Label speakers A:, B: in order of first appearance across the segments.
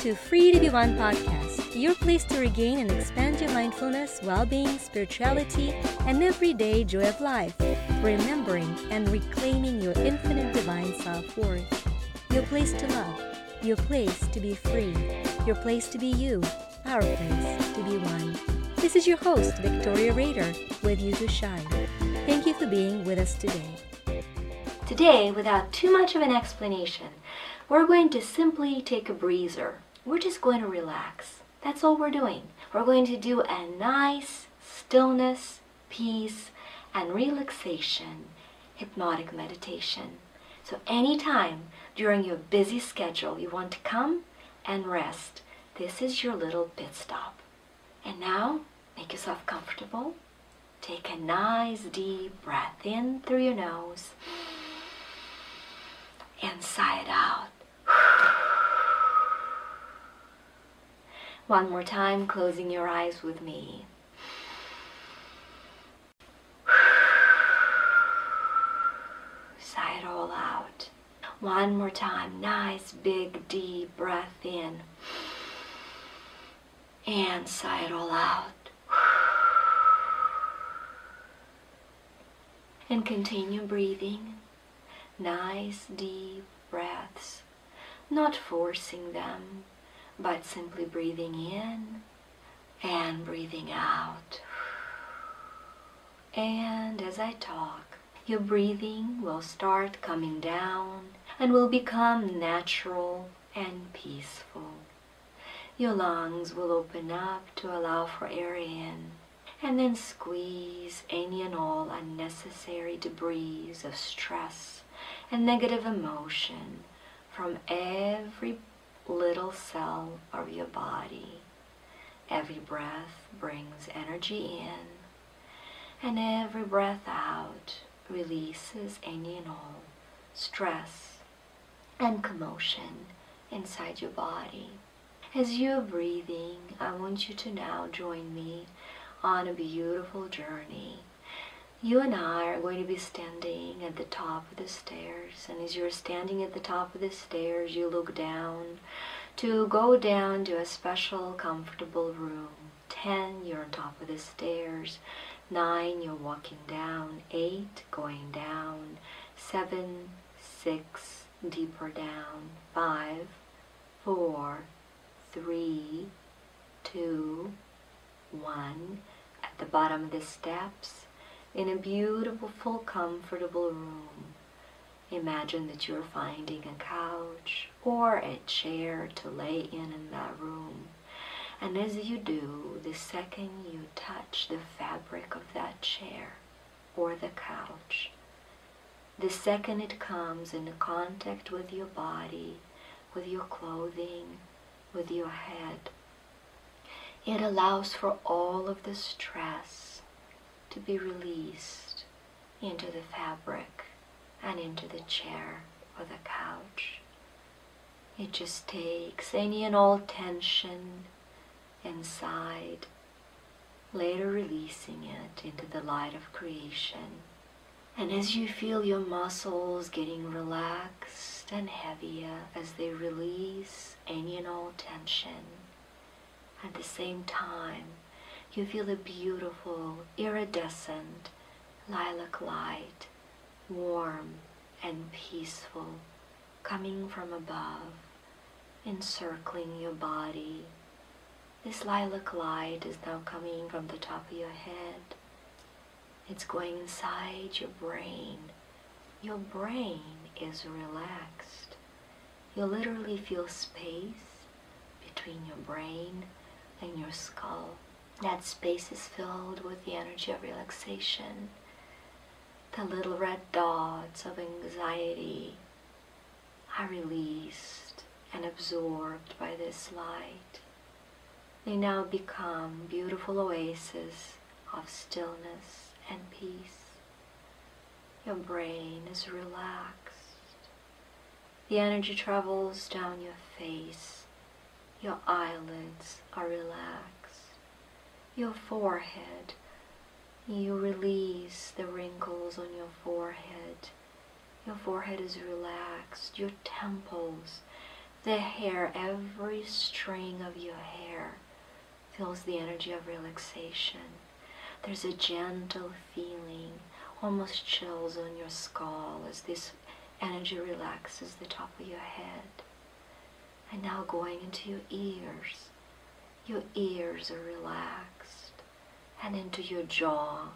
A: to Free to Be One podcast, your place to regain and expand your mindfulness, well being, spirituality, and everyday joy of life, remembering and reclaiming your infinite divine self worth. Your place to love, your place to be free, your place to be you, our place to be one. This is your host, Victoria Rader, with you to shine. Thank you for being with us today. Today, without too much of an explanation, we're going to simply take a breather. We're just going to relax. That's all we're doing. We're going to do a nice stillness, peace, and relaxation hypnotic meditation. So, anytime during your busy schedule you want to come and rest, this is your little pit stop. And now, make yourself comfortable. Take a nice deep breath in through your nose and sigh it out. One more time, closing your eyes with me. Sigh it all out. One more time, nice big deep breath in. And sigh it all out. And continue breathing. Nice deep breaths, not forcing them but simply breathing in and breathing out. And as I talk, your breathing will start coming down and will become natural and peaceful. Your lungs will open up to allow for air in and then squeeze any and all unnecessary debris of stress and negative emotion from every little cell of your body. Every breath brings energy in, and every breath out releases any and all stress and commotion inside your body. As you're breathing, I want you to now join me on a beautiful journey you and I are going to be standing at the top of the stairs. And as you're standing at the top of the stairs, you look down to go down to a special, comfortable room. Ten, you're on top of the stairs. Nine, you're walking down. Eight, going down. Seven, six, deeper down. Five, four, three, two, one. At the bottom of the steps, in a beautiful, comfortable room. Imagine that you're finding a couch or a chair to lay in in that room. And as you do, the second you touch the fabric of that chair or the couch, the second it comes into contact with your body, with your clothing, with your head, it allows for all of the stress to be released into the fabric and into the chair or the couch. It just takes any and all tension inside, later releasing it into the light of creation. And as you feel your muscles getting relaxed and heavier as they release any and all tension, at the same time, you feel a beautiful, iridescent lilac light, warm and peaceful, coming from above, encircling your body. This lilac light is now coming from the top of your head. It's going inside your brain. Your brain is relaxed. You literally feel space between your brain and your skull. That space is filled with the energy of relaxation. The little red dots of anxiety are released and absorbed by this light. They now become beautiful oases of stillness and peace. Your brain is relaxed. The energy travels down your face. Your eyelids are relaxed your forehead. You release the wrinkles on your forehead. Your forehead is relaxed. Your temples, The hair, every string of your hair feels the energy of relaxation. There's a gentle feeling, almost chills on your skull as this energy relaxes the top of your head. And now going into your ears. Your ears are relaxed. And into your jaw.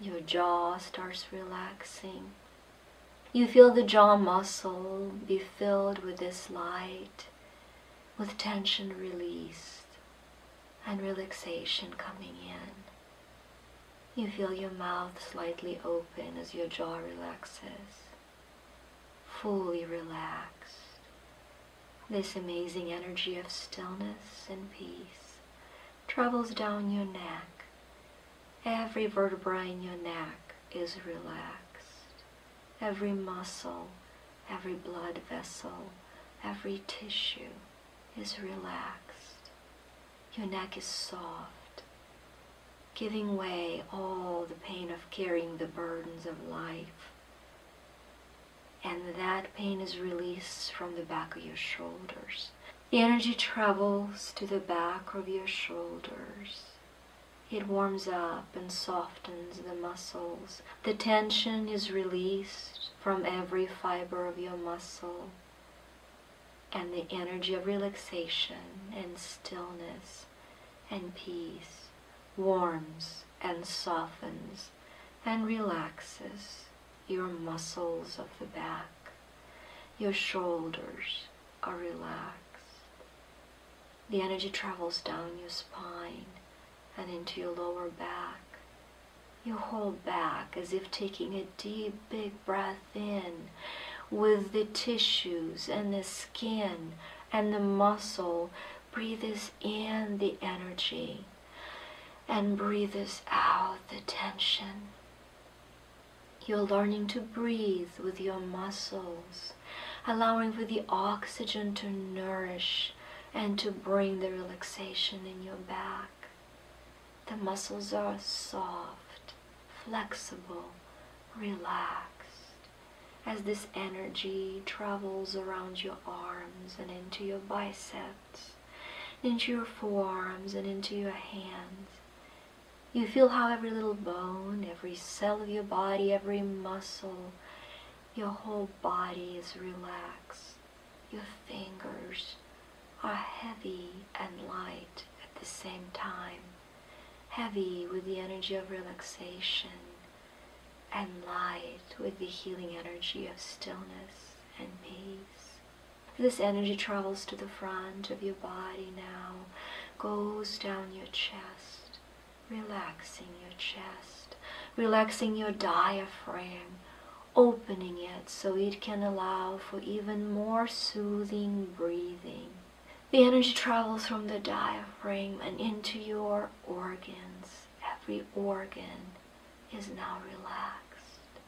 A: Your jaw starts relaxing. You feel the jaw muscle be filled with this light, with tension released and relaxation coming in. You feel your mouth slightly open as your jaw relaxes, fully relaxed. This amazing energy of stillness and peace travels down your neck. Every vertebra in your neck is relaxed. Every muscle, every blood vessel, every tissue is relaxed. Your neck is soft, giving way all the pain of carrying the burdens of life and that pain is released from the back of your shoulders. The energy travels to the back of your shoulders. It warms up and softens the muscles. The tension is released from every fiber of your muscle. And the energy of relaxation and stillness and peace warms and softens and relaxes your muscles of the back. Your shoulders are relaxed. The energy travels down your spine and into your lower back. You hold back as if taking a deep, big breath in with the tissues and the skin and the muscle. Breathe this in the energy and breathe this out the tension. You're learning to breathe with your muscles, allowing for the oxygen to nourish and to bring the relaxation in your back. The muscles are soft, flexible, relaxed. As this energy travels around your arms and into your biceps, into your forearms and into your hands, you feel how every little bone, every cell of your body, every muscle, your whole body is relaxed. Your fingers are heavy and light at the same time. Heavy with the energy of relaxation and light with the healing energy of stillness and peace. This energy travels to the front of your body now, goes down your chest relaxing your chest, relaxing your diaphragm, opening it so it can allow for even more soothing breathing. The energy travels from the diaphragm and into your organs. Every organ is now relaxed.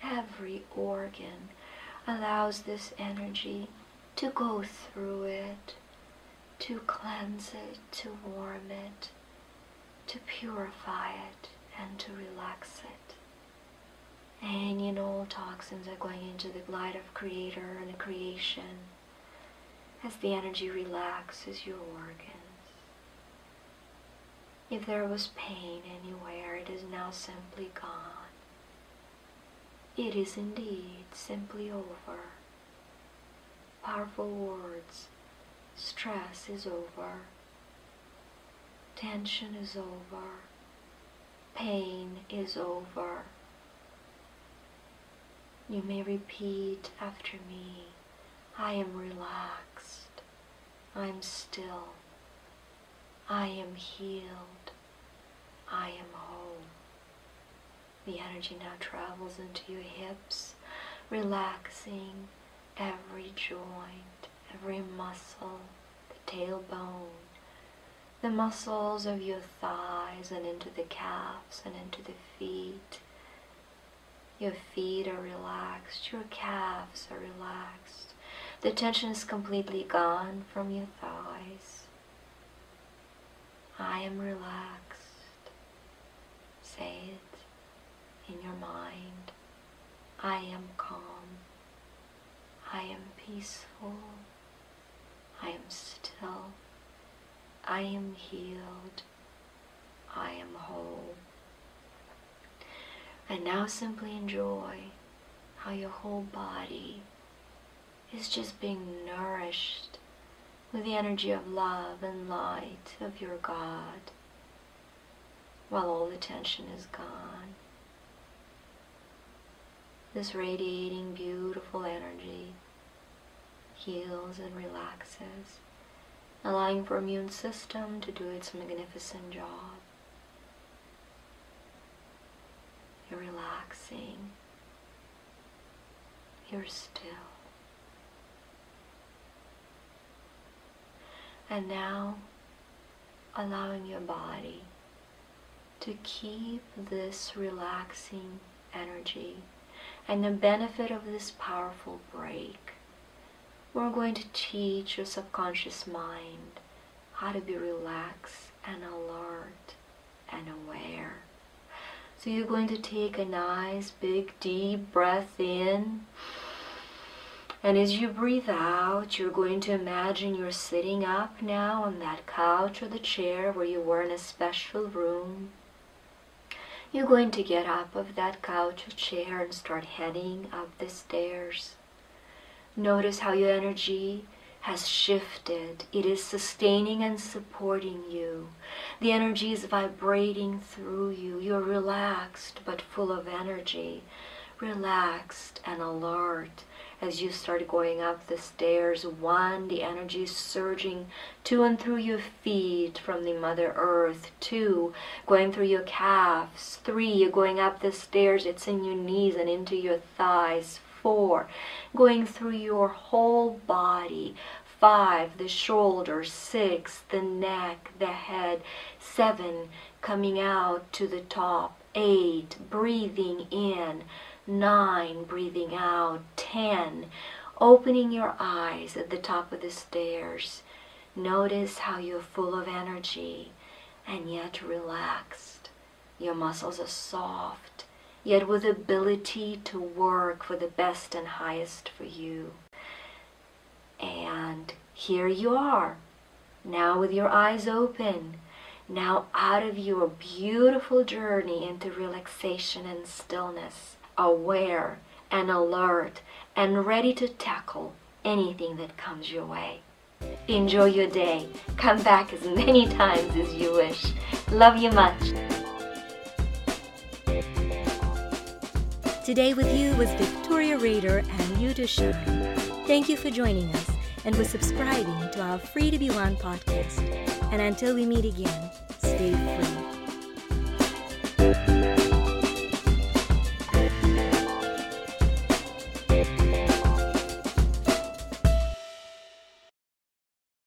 A: Every organ allows this energy to go through it, to cleanse it, to warm it, to purify it and to relax it. Any and all toxins are going into the light of Creator and creation as the energy relaxes your organs. If there was pain anywhere, it is now simply gone. It is indeed simply over. Powerful words. Stress is over. Tension is over. Pain is over. You may repeat after me I am relaxed. I'm still. I am healed. I am whole. The energy now travels into your hips, relaxing every joint, every muscle, the tailbone, the muscles of your thighs and into the calves and into the feet. Your feet are relaxed, your calves are relaxed. The tension is completely gone from your thighs. I am relaxed. Say it in your mind. I am calm. I am peaceful. I am still. I am healed. I am whole. And now simply enjoy how your whole body is just being nourished with the energy of love and light of your God while all the tension is gone. This radiating, beautiful energy heals and relaxes, allowing for immune system to do its magnificent job. You're relaxing. You're still. And now allowing your body to keep this relaxing energy and the benefit of this powerful break. We're going to teach your subconscious mind how to be relaxed and alert and aware. So you're going to take a nice big deep breath in. And as you breathe out, you're going to imagine you're sitting up now on that couch or the chair where you were in a special room. You're going to get up of that couch or chair and start heading up the stairs. Notice how your energy has shifted. It is sustaining and supporting you. The energy is vibrating through you. You're relaxed but full of energy, relaxed and alert as you start going up the stairs. One, the energy is surging to and through your feet from the Mother Earth. Two, going through your calves. Three, you're going up the stairs, it's in your knees and into your thighs. Four, going through your whole body. Five, the shoulders. Six, the neck, the head. Seven, coming out to the top. Eight, breathing in nine, breathing out, ten, opening your eyes at the top of the stairs. Notice how you're full of energy and yet relaxed. Your muscles are soft, yet with ability to work for the best and highest for you. And here you are, now with your eyes open, now out of your beautiful journey into relaxation and stillness aware and alert and ready to tackle anything that comes your way. Enjoy your day. Come back as many times as you wish. Love you much.
B: Today with you was Victoria Rader and You to Shine. Thank you for joining us and for subscribing to our Free to Be One podcast. And until we meet again, stay free.